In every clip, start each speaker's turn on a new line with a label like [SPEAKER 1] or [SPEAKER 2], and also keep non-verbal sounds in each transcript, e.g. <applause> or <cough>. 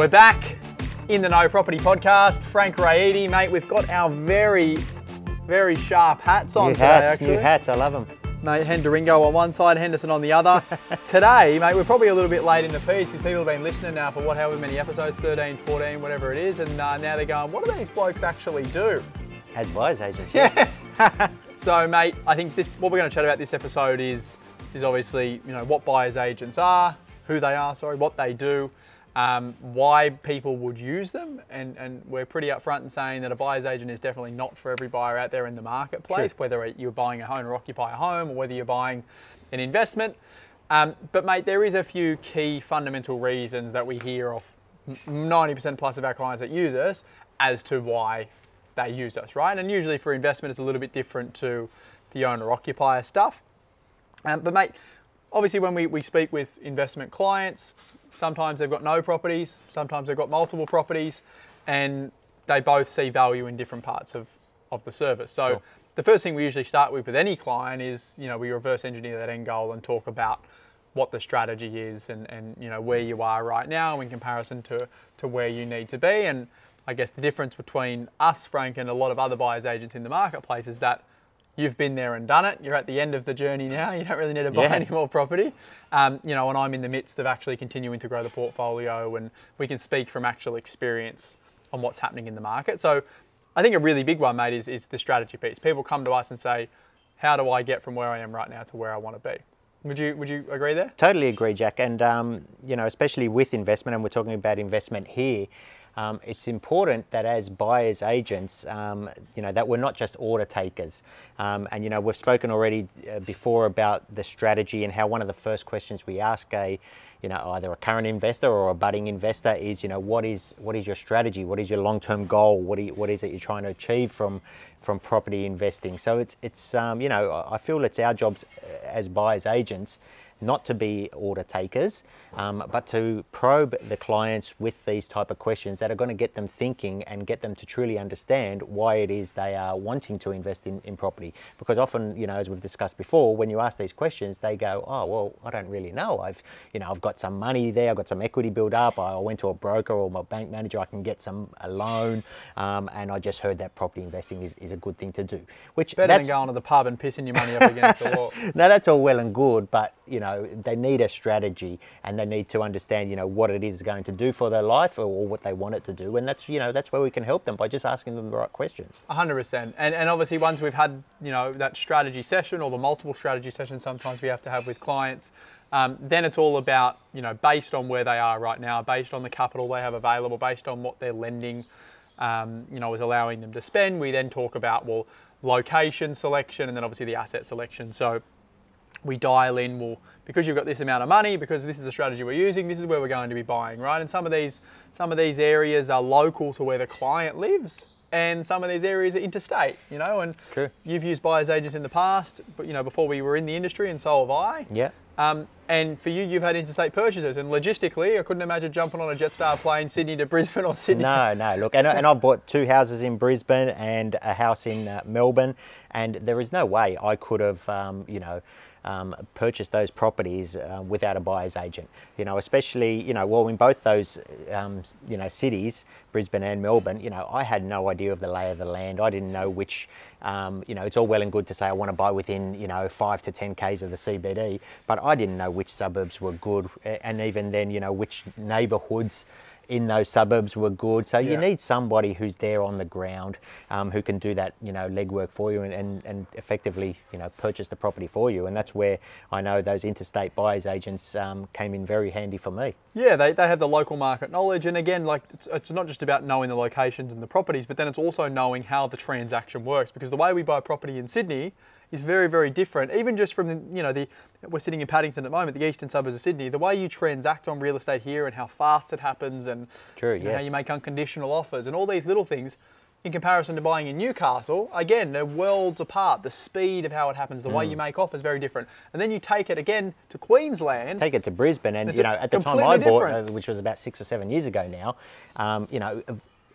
[SPEAKER 1] We're back in the No Property Podcast. Frank Raidi, mate, we've got our very, very sharp hats on
[SPEAKER 2] New
[SPEAKER 1] today,
[SPEAKER 2] hats,
[SPEAKER 1] actually.
[SPEAKER 2] new hats. I love them.
[SPEAKER 1] Mate, Hendaringo on one side, Henderson on the other. <laughs> today, mate, we're probably a little bit late in the piece because people have been listening now for what, however many episodes, 13, 14, whatever it is, and uh, now they're going, what do these blokes actually do?
[SPEAKER 2] As buyer's agents, yes. <laughs>
[SPEAKER 1] So, mate, I think this what we're going to chat about this episode is is obviously you know what buyers agents are, who they are, sorry, what they do, um, why people would use them, and and we're pretty upfront in saying that a buyer's agent is definitely not for every buyer out there in the marketplace,
[SPEAKER 2] Sure.
[SPEAKER 1] whether you're buying a home or occupy a home, or whether you're buying an investment. Um, but mate, there is a few key fundamental reasons that we hear off 90% plus of our clients that use us as to why they use us, right? And usually for investment, it's a little bit different to the owner occupier stuff. Um, but mate, obviously when we, we speak with investment clients, sometimes they've got no properties, sometimes they've got multiple properties, and they both see value in different parts of, of the service. So
[SPEAKER 2] Sure.
[SPEAKER 1] the first thing we usually start with with any client is, you know, we reverse engineer that end goal and talk about what the strategy is and, and you know where you are right now in comparison to, to where you need to be. And I guess the difference between us, Frank, and a lot of other buyers agents in the marketplace is that you've been there and done it. You're at the end of the journey now. You don't really need to buy
[SPEAKER 2] Yeah.
[SPEAKER 1] any more property. Um, you know, and I'm in the midst of actually continuing to grow the portfolio, and we can speak from actual experience on what's happening in the market. So, I think a really big one, mate, is is the strategy piece. People come to us and say, "How do I get from where I am right now to where I want to be?" Would you Would you agree there?
[SPEAKER 2] Totally agree, Jack. And um, you know, especially with investment, and we're talking about investment here. Um, it's important that as buyers agents, um, you know, that we're not just order takers. Um, and you know, we've spoken already uh, before about the strategy and how one of the first questions we ask a, you know, either a current investor or a budding investor is, you know, what is what is your strategy? What is your long-term goal? What you, what is it you're trying to achieve from from property investing? So it's it's um, you know, I I feel it's our jobs uh, as buyers agents not to be order takers, um, but to probe the clients with these type of questions that are going to get them thinking and get them to truly understand why it is they are wanting to invest in, in property. Because often, you know, as we've discussed before, when you ask these questions, they go, "Oh, well, I don't really know. I've, you know, I've got some money there. I've got some equity built up. I went to a broker or my bank manager. I can get some a loan, um, and I just heard that property investing is, is a good thing to do. Which
[SPEAKER 1] Better
[SPEAKER 2] that's
[SPEAKER 1] than going to the pub and pissing your money up against the wall. <laughs>
[SPEAKER 2] now that's all well and good, but you know they need a strategy and they need to understand you know what it is going to do for their life or, or what they want it to do, and that's you know that's where we can help them by just asking them the right questions.
[SPEAKER 1] Hundred percent. And and obviously once we've had you know that strategy session or the multiple strategy sessions sometimes we have to have with clients, um, then it's all about you know based on where they are right now, based on the capital they have available, based on what they're lending, um, you know, is allowing them to spend. We then talk about well location selection and then obviously the asset selection. So we dial in well because you've got this amount of money because this is the strategy we're using this is where we're going to be buying right and some of these some of these areas are local to where the client lives and some of these areas are interstate you know and
[SPEAKER 2] True.
[SPEAKER 1] you've used buyers agents in the past but you know before we were in the industry and so have i
[SPEAKER 2] Yeah.
[SPEAKER 1] um, and for you you've had interstate purchases and logistically i couldn't imagine jumping on a jetstar plane sydney to brisbane or sydney
[SPEAKER 2] No, no. Look, and, and I bought two houses in Brisbane and a house in uh, Melbourne, and there is no way I could have, um, you know, um, purchased those properties uh, without a buyer's agent. You know, especially, you know, well, in both those, um, you know, cities, Brisbane and Melbourne, you know, I had no idea of the lay of the land. I didn't know which, um, you know, it's all well and good to say I want to buy within, you know, five to 10 Ks of the CBD, but I didn't know which suburbs were good, and even then, you know, which neighbourhoods in those suburbs were good. So you need somebody who's there on the ground um, who can do that, you know, legwork for you and, and, and effectively, you know, purchase the property for you. And that's where I know those interstate buyers agents um, came in very handy for me.
[SPEAKER 1] Yeah, they, they have the local market knowledge. And again, like it's, it's not just about knowing the locations and the properties, but then it's also knowing how the transaction works. Because the way we buy property in Sydney is very, very different. Even just from the, you know, the, we're sitting in Paddington at the moment, the eastern suburbs of Sydney, the way you transact on real estate here and how fast it happens and
[SPEAKER 2] True,
[SPEAKER 1] you know, how you make unconditional offers and all these little things in comparison to buying in Newcastle, again, they're worlds apart. The speed of how it happens, the way
[SPEAKER 2] Hmm.
[SPEAKER 1] you make offers, very different. And then you take it again to Queensland.
[SPEAKER 2] Take it to Brisbane, and
[SPEAKER 1] It's
[SPEAKER 2] you know, at the time I bought,
[SPEAKER 1] different.
[SPEAKER 2] uh, which was about six or seven years ago now, um, you know,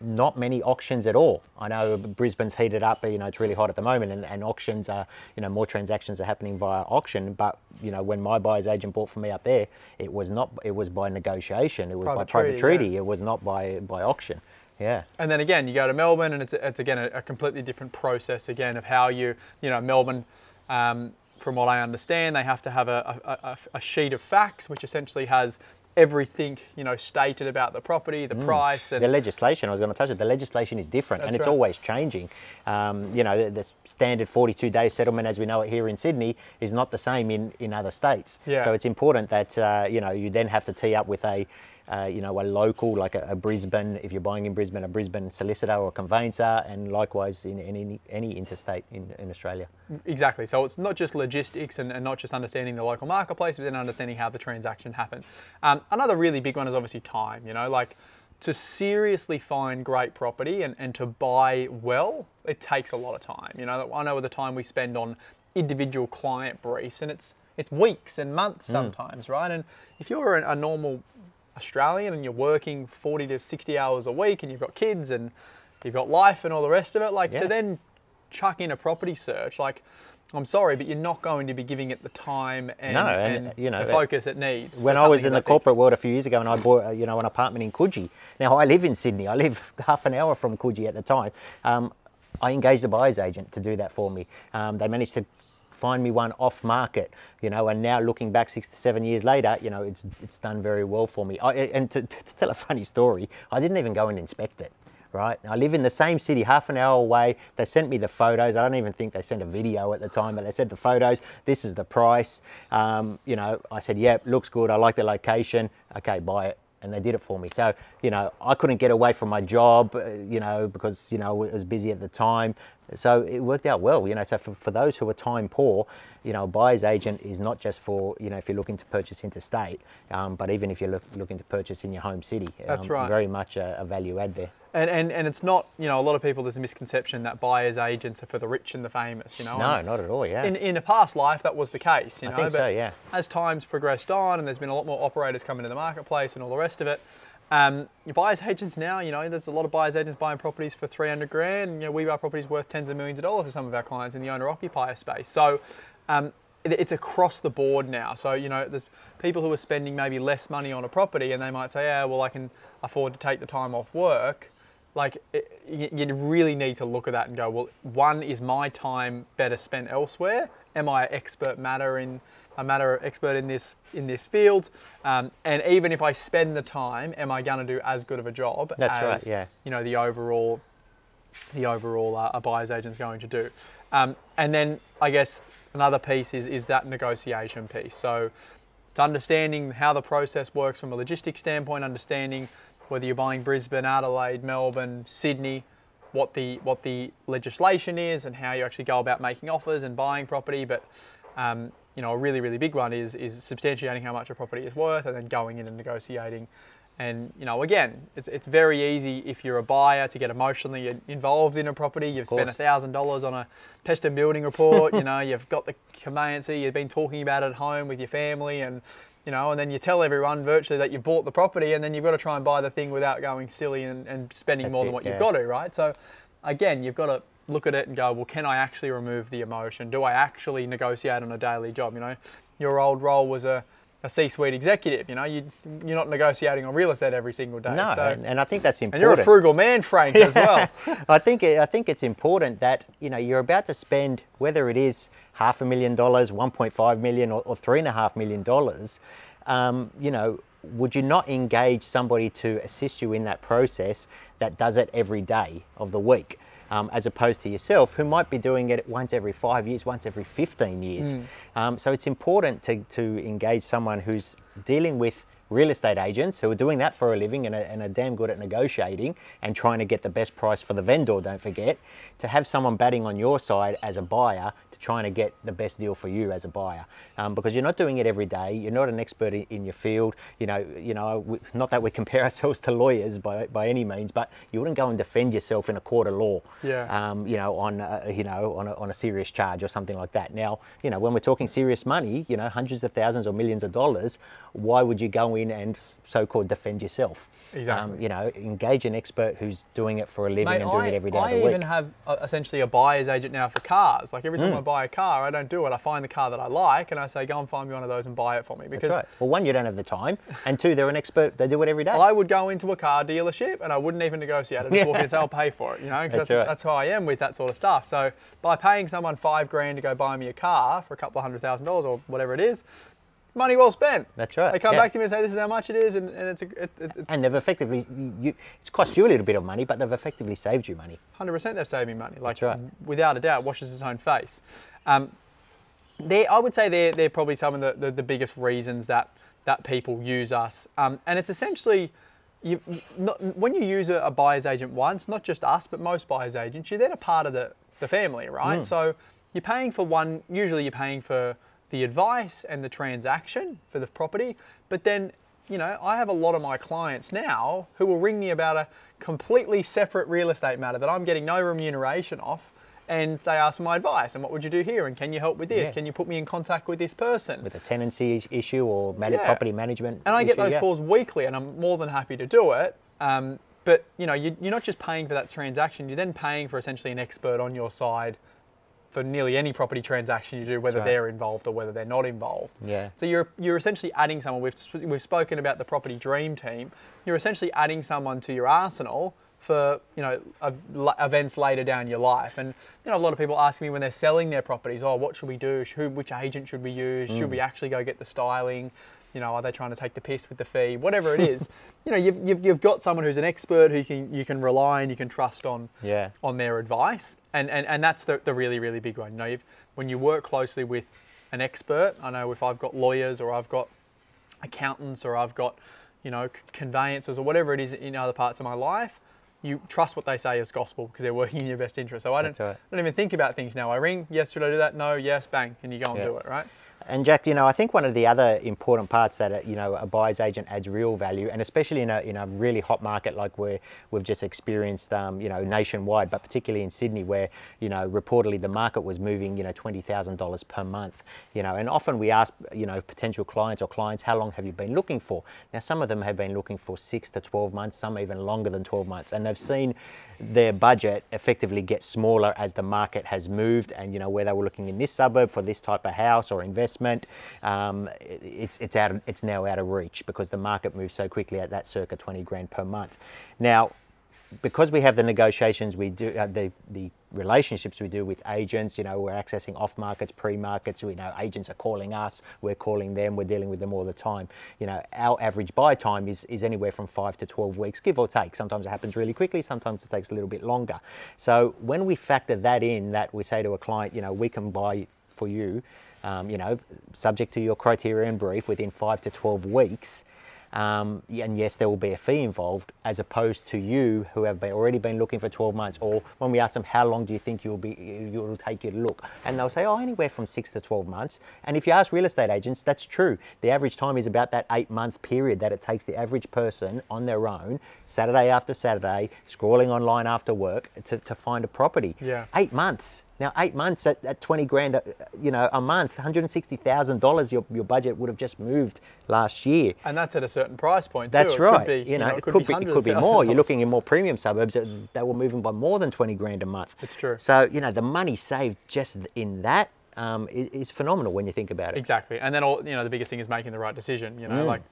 [SPEAKER 2] not many auctions at all. I know Brisbane's heated up, but, you know, it's really hot at the moment, and, and auctions are, you know, more transactions are happening via auction. But you know, when my buyer's agent bought for me up there, it was not, it was by negotiation, it was
[SPEAKER 1] Private
[SPEAKER 2] by private
[SPEAKER 1] treaty,
[SPEAKER 2] treaty,
[SPEAKER 1] yeah.
[SPEAKER 2] it was not by by auction. Yeah.
[SPEAKER 1] And then again, you go to Melbourne, and it's, it's again a, a completely different process again of how you, you know, Melbourne. Um, from what I understand, they have to have a, a, a, a sheet of facts, which essentially has everything, you know, stated about the property, the price, and
[SPEAKER 2] The legislation, I was going to touch it, the legislation is different and it's
[SPEAKER 1] right.
[SPEAKER 2] always changing. Um, you know, the, the standard 42 day settlement as we know it here in Sydney is not the same in, in other states.
[SPEAKER 1] Yeah.
[SPEAKER 2] So it's important that, uh, you know, you then have to tee up with a, uh, you know, a local, like a, a Brisbane, if you're buying in Brisbane, a Brisbane solicitor or conveyancer, and likewise in, in any, any interstate in, in Australia.
[SPEAKER 1] Exactly. So it's not just logistics and, and not just understanding the local marketplace, but then understanding how the transaction happened. Um, another really big one is obviously time. You know, like to seriously find great property and, and to buy well, it takes a lot of time. You know, I know the time we spend on individual client briefs, and it's it's weeks and months sometimes, right? And if you're a, a normal Australian and you're working 40 to 60 hours a week and you've got kids and you've got life and all the rest of it, like
[SPEAKER 2] Yeah.
[SPEAKER 1] to then chuck in a property search, like I'm sorry, but you're not going to be giving it the time and,
[SPEAKER 2] No, and,
[SPEAKER 1] and
[SPEAKER 2] you know,
[SPEAKER 1] the focus it needs.
[SPEAKER 2] when I was in the corporate world a few years ago and I bought, you know, an apartment in Coogee. Now I live in Sydney. I live <laughs> half an hour from Coogee at the time. Um, I engaged a buyer's agent to do that for me. Um, they managed to find me one off market, you know, and now looking back six to seven years later, you know, it's it's done very well for me. I, and to, to tell a funny story, I didn't even go and inspect it. Right, I live in the same city, half an hour away. They sent me the photos. I don't even think they sent a video at the time, but they sent the photos. This is the price. Um, you know, I said, "Yep, looks good. I like the location. Okay, buy it." And they did it for me. So, you know, I couldn't get away from my job, uh, you know, because, you know, I was busy at the time. So it worked out well, you know. So for, for those who are time poor, you know, a buyer's agent is not just for, you know, if you're looking to purchase interstate, um, but even if you're look, looking to purchase in your home city.
[SPEAKER 1] That's
[SPEAKER 2] um,
[SPEAKER 1] right.
[SPEAKER 2] Very much a, a value add there.
[SPEAKER 1] And, and, and it's not, you know, a lot of people, there's a misconception that buyers agents are for the rich and the famous, you know.
[SPEAKER 2] No,
[SPEAKER 1] and
[SPEAKER 2] not at all, yeah.
[SPEAKER 1] In, in a past life, that was the case, you know?
[SPEAKER 2] I think
[SPEAKER 1] but
[SPEAKER 2] so, yeah.
[SPEAKER 1] As time's progressed on and there's been a lot more operators coming to the marketplace and all the rest of it, um, your buyers agents now, you know, there's a lot of buyers agents buying properties for 300 grand. You know, we buy properties worth tens of millions of dollars for some of our clients in the owner occupier space. So um, it, it's across the board now. So, you know, there's people who are spending maybe less money on a property and they might say, yeah, well, I can afford to take the time off work. Like, it, you, you really need to look at that and go, well, one, is my time better spent elsewhere? Am I an expert matter in a matter expert in this in this field? Um, and even if I spend the time, am I going to do as good of a job
[SPEAKER 2] That's
[SPEAKER 1] as
[SPEAKER 2] right, yeah.
[SPEAKER 1] you know the overall the overall uh, a buyer's agent's going to do. Um, and then I guess another piece is, is that negotiation piece. So it's understanding how the process works from a logistics standpoint, understanding whether you're buying Brisbane, Adelaide, Melbourne, Sydney, what the what the legislation is and how you actually go about making offers and buying property. But um, you know, a really really big one is is substantiating how much a property is worth and then going in and negotiating. And you know, again, it's, it's very easy if you're a buyer to get emotionally involved in a property. You've spent a thousand dollars on a pest and building report. <laughs> you know, you've got the conveyancer. You've been talking about it at home with your family, and you know, and then you tell everyone virtually that you've bought the property, and then you've got to try and buy the thing without going silly and, and spending
[SPEAKER 2] That's
[SPEAKER 1] more than what
[SPEAKER 2] yeah.
[SPEAKER 1] you've got to, right? So, again, you've got to look at it and go, well, can I actually remove the emotion? Do I actually negotiate on a daily job? You know, your old role was a a C-suite executive. You know, you you're not negotiating on real estate every single day.
[SPEAKER 2] No,
[SPEAKER 1] so,
[SPEAKER 2] and, and I think that's important.
[SPEAKER 1] and you're a frugal man, Frank, as well. <laughs>
[SPEAKER 2] I think I think it's important that you know you're about to spend whether it is half a million dollars, 1.5 million, or, or three and a half million dollars. Um, you know, would you not engage somebody to assist you in that process that does it every day of the week? Um, as opposed to yourself, who might be doing it once every five years, once every 15 years. Um, so it's important to, to engage someone who's dealing with real estate agents who are doing that for a living and are, and are damn good at negotiating and trying to get the best price for the vendor, don't forget, to have someone batting on your side as a buyer to trying to get the best deal for you as a buyer. Um, because you're not doing it every day, you're not an expert in, in your field, you know, you know, not that we compare <laughs> ourselves to lawyers by, by any means, but you wouldn't go and defend yourself in a court of law,
[SPEAKER 1] Yeah.
[SPEAKER 2] um, you know, on, uh, you know, on a, on a serious charge or something like that. Now, you know, when we're talking serious money, you know, hundreds of thousands or millions of dollars, why would you go in and so-called defend yourself.
[SPEAKER 1] Exactly.
[SPEAKER 2] Um, you know, engage an expert who's doing it for a living
[SPEAKER 1] Mate,
[SPEAKER 2] and doing
[SPEAKER 1] I,
[SPEAKER 2] it every day
[SPEAKER 1] I
[SPEAKER 2] of the week.
[SPEAKER 1] even have uh, essentially a buyer's agent now for cars. Like every time I buy a car, I don't do it. I find the car that I like and I say, go and find me one of those and buy it for me. Because
[SPEAKER 2] That's right. Well, one, you don't have the time, and two, they're an expert. They do it every day.
[SPEAKER 1] I would go into a car dealership and I wouldn't even negotiate. I'd just walk in and say, I'll pay for it. You know,
[SPEAKER 2] That's
[SPEAKER 1] that's,
[SPEAKER 2] right.
[SPEAKER 1] that's how I am with that sort of stuff. So by paying someone five grand to go buy me a car for a couple of hundred thousand dollars or whatever it is, money well spent.
[SPEAKER 2] That's right,
[SPEAKER 1] They come
[SPEAKER 2] yeah.
[SPEAKER 1] back to me and say, this is how much it is, and, and it's, a, it, it, it's
[SPEAKER 2] and they've effectively, you, it's cost you a little bit of money, but they've effectively saved you money.
[SPEAKER 1] 100% they're saving money. Like,
[SPEAKER 2] right.
[SPEAKER 1] without a doubt, washes its own face. Um, they, I would say they're, they're probably some of the, the, the biggest reasons that, that people use us. Um, and it's essentially, you, not, when you use a, a buyer's agent once, not just us, but most buyer's agents, you're then a part of the, the family, right? So you're paying for one, usually you're paying for the advice and the transaction for the property, but then you know, I have a lot of my clients now who will ring me about a completely separate real estate matter that I'm getting no remuneration off. And they ask my advice and what would you do here? And can you help with this?
[SPEAKER 2] Yeah.
[SPEAKER 1] Can you put me in contact with this person?
[SPEAKER 2] With a tenancy issue or man-
[SPEAKER 1] Yeah.
[SPEAKER 2] property management.
[SPEAKER 1] and I get those
[SPEAKER 2] yeah.
[SPEAKER 1] calls weekly and I'm more than happy to do it. Um, but you know, you, you're not just paying for that transaction, you're then paying for essentially an expert on your side for nearly any property transaction you do, whether
[SPEAKER 2] right.
[SPEAKER 1] they're involved or whether they're not involved.
[SPEAKER 2] Yeah.
[SPEAKER 1] So you're you're essentially adding someone. We've we've spoken about the property dream team. You're essentially adding someone to your arsenal for you know events later down your life. And you know a lot of people asking me when they're selling their properties, oh, what should we do? Who, which agent should we use? Should mm. we actually go get the styling? You know, are they trying to take the piss with the fee? Whatever it is, <laughs> you know, you've, you've, you've got someone who's an expert who can you can rely and you can trust on
[SPEAKER 2] Yeah.
[SPEAKER 1] on their advice. And, and, and that's the, the really, really big one. You know, when you work closely with an expert, I know if I've got lawyers or I've got accountants or I've got, you know, c- conveyancers or whatever it is in other parts of my life, you trust what they say is gospel because they're working in your best interest. So I don't,
[SPEAKER 2] right.
[SPEAKER 1] don't even think about things now. I ring, yes, should I do that? No, yes, bang, and you go and
[SPEAKER 2] Yeah.
[SPEAKER 1] do it, right?
[SPEAKER 2] And Jack, you know, I think one of the other important parts that you know a buyer's agent adds real value, and especially in a in a really hot market like where we've just experienced, um, you know, nationwide, but particularly in Sydney, where you know reportedly the market was moving, you know, twenty thousand dollars per month, you know, and often we ask, you know, potential clients or clients, how long have you been looking for? Now, some of them have been looking for six to twelve months, some even longer than twelve months, and they've seen their budget effectively gets smaller as the market has moved, and you know where they were looking in this suburb for this type of house or investment, um, it's it's out of, it's now out of reach because the market moves so quickly at that circa 20 grand per month. Now, because we have the negotiations we do, uh, the the relationships we do with agents, you know, we're accessing off markets, pre markets. We know agents are calling us, we're calling them, we're dealing with them all the time. You know, our average buy time is is anywhere from five to 12 weeks, give or take. Sometimes it happens really quickly, sometimes it takes a little bit longer. So when we factor that in, that we say to a client, you know, we can buy for you, um, you know, subject to your criteria and brief within five to 12 weeks. Um, and yes, there will be a fee involved, as opposed to you who have been, already been looking for 12 months. Or when we ask them, how long do you think you'll be, you'll take you to look, and they'll say, oh, anywhere from six to 12 months. And if you ask real estate agents, that's true. The average time is about that eight-month period that it takes the average person on their own, Saturday after Saturday, scrolling online after work, to, to find a property.
[SPEAKER 1] Yeah.
[SPEAKER 2] Eight months. Now, eight months at, at 20 grand, uh, you know, a month, $160,000, your, your budget would have just moved last year.
[SPEAKER 1] And that's at a certain price point too.
[SPEAKER 2] That's right.
[SPEAKER 1] Could be,
[SPEAKER 2] you know, it could be, it could be more. You're looking in more premium suburbs that they were moving by more than 20 grand a month.
[SPEAKER 1] It's true.
[SPEAKER 2] So, you know, the money saved just in that um, is, is phenomenal when you think about it.
[SPEAKER 1] Exactly, and then all you know, the biggest thing is making the right decision. You
[SPEAKER 2] Mm.
[SPEAKER 1] know, like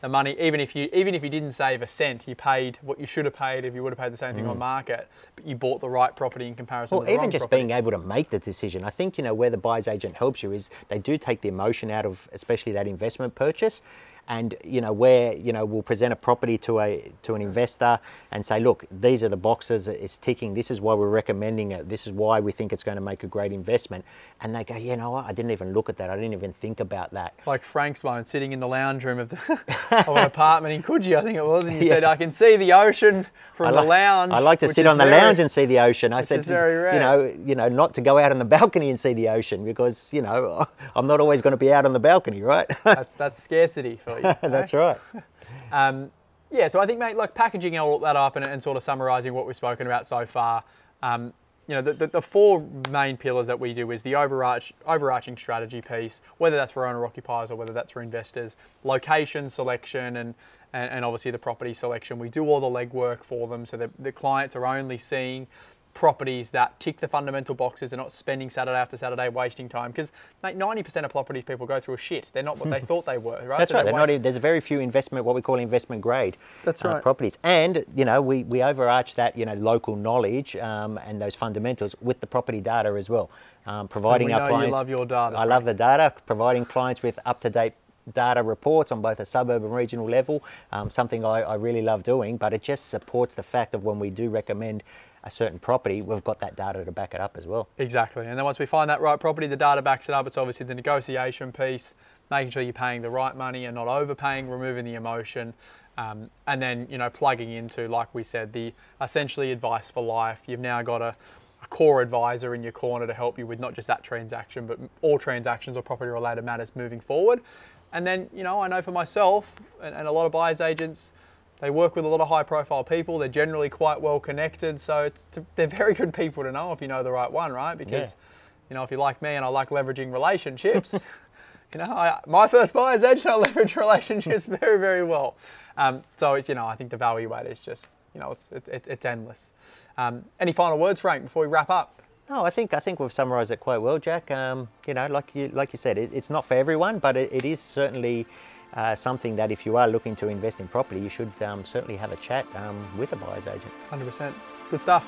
[SPEAKER 1] the money. Even if you even if you didn't save a cent, you paid what you should have paid if you would have paid the same thing on market. But you bought the right property in comparison.
[SPEAKER 2] Mm. Well,
[SPEAKER 1] to the
[SPEAKER 2] even just
[SPEAKER 1] property.
[SPEAKER 2] being able to make the decision, I think you know where the buyer's agent helps you is they do take the emotion out of, especially that investment purchase, and you know where you know we'll present a property to a to an investor and say, look, these are the boxes it's ticking. This is why we're recommending it. This is why we think it's going to make a great investment. And they go, you know what? I didn't even look at that. I didn't even think about that.
[SPEAKER 1] like Frank's one, sitting in the lounge room of, the, <laughs> of an apartment in Coogee, I think it was, and you
[SPEAKER 2] Yeah.
[SPEAKER 1] said, "I can see the ocean from
[SPEAKER 2] I
[SPEAKER 1] the
[SPEAKER 2] like,
[SPEAKER 1] lounge."
[SPEAKER 2] I like to sit on the
[SPEAKER 1] very-
[SPEAKER 2] lounge and see the ocean. I said,
[SPEAKER 1] very
[SPEAKER 2] you know, you know, not to go out on the balcony and see the ocean because you know <laughs> I'm not always going to be out on the balcony, right?
[SPEAKER 1] That's that's scarcity you. <laughs>
[SPEAKER 2] That's right. <laughs>
[SPEAKER 1] Um, yeah, so I think, mate, like packaging all that up and, and sort of summarising what we've spoken about so far. Um, you know, the, the, the, four main pillars that we do is the overarch, overarching strategy piece, whether that's for owner occupiers or whether that's for investors, location selection, and, and, and obviously the property selection. We do all the legwork for them so that the clients are only seeing properties that tick the fundamental boxes. They're not spending Saturday after Saturday wasting time because mate, 90% of properties people go through are shit. They're not what they <laughs> thought they were, right?
[SPEAKER 2] That's so right. They're, not there's a very few investment, what we call investment grade
[SPEAKER 1] That's uh, right.
[SPEAKER 2] properties. And, you know, we, we overarch that, you know, local knowledge um, and those fundamentals with the property data as well. Um, providing
[SPEAKER 1] our
[SPEAKER 2] clients.
[SPEAKER 1] You love your data.
[SPEAKER 2] I love the data, providing clients with up to date data reports on both a suburb and regional level, um, something I, I, really love doing, but it just supports the fact of when we do recommend a certain property, we've got that data to back it up as well.
[SPEAKER 1] Exactly. And then once we find that right property, the data backs it up. It's obviously the negotiation piece, making sure you're paying the right money and not overpaying, removing the emotion. Um, and then, you know, plugging into, like we said, the essentially advice for life. You've now got a, a core advisor in your corner to help you with not just that transaction, but all transactions or property related matters moving forward. And then, you know, I know for myself and, and a lot of buyers agents, they work with a lot of high profile people. They're generally quite well connected. So to, they're very good people to know if you know the right one, right? Because, yeah. you know, if you're like me and I like leveraging relationships, <laughs> you know, I, my first buyer's edge, I leverage relationships <laughs> very, very well. Um, so it's, you know, I think the value add is just, you know, it's, it's, it's endless. Um, any final words, Frank, before we wrap up?
[SPEAKER 2] No, I think I think we've summarised it quite well, Jack. Um, you know, like you like you said, it, it's not for everyone, but it, it is certainly uh, something that if you are looking to invest in property, you should um, certainly have a chat um, with a buyer's agent.
[SPEAKER 1] 100%. Good stuff.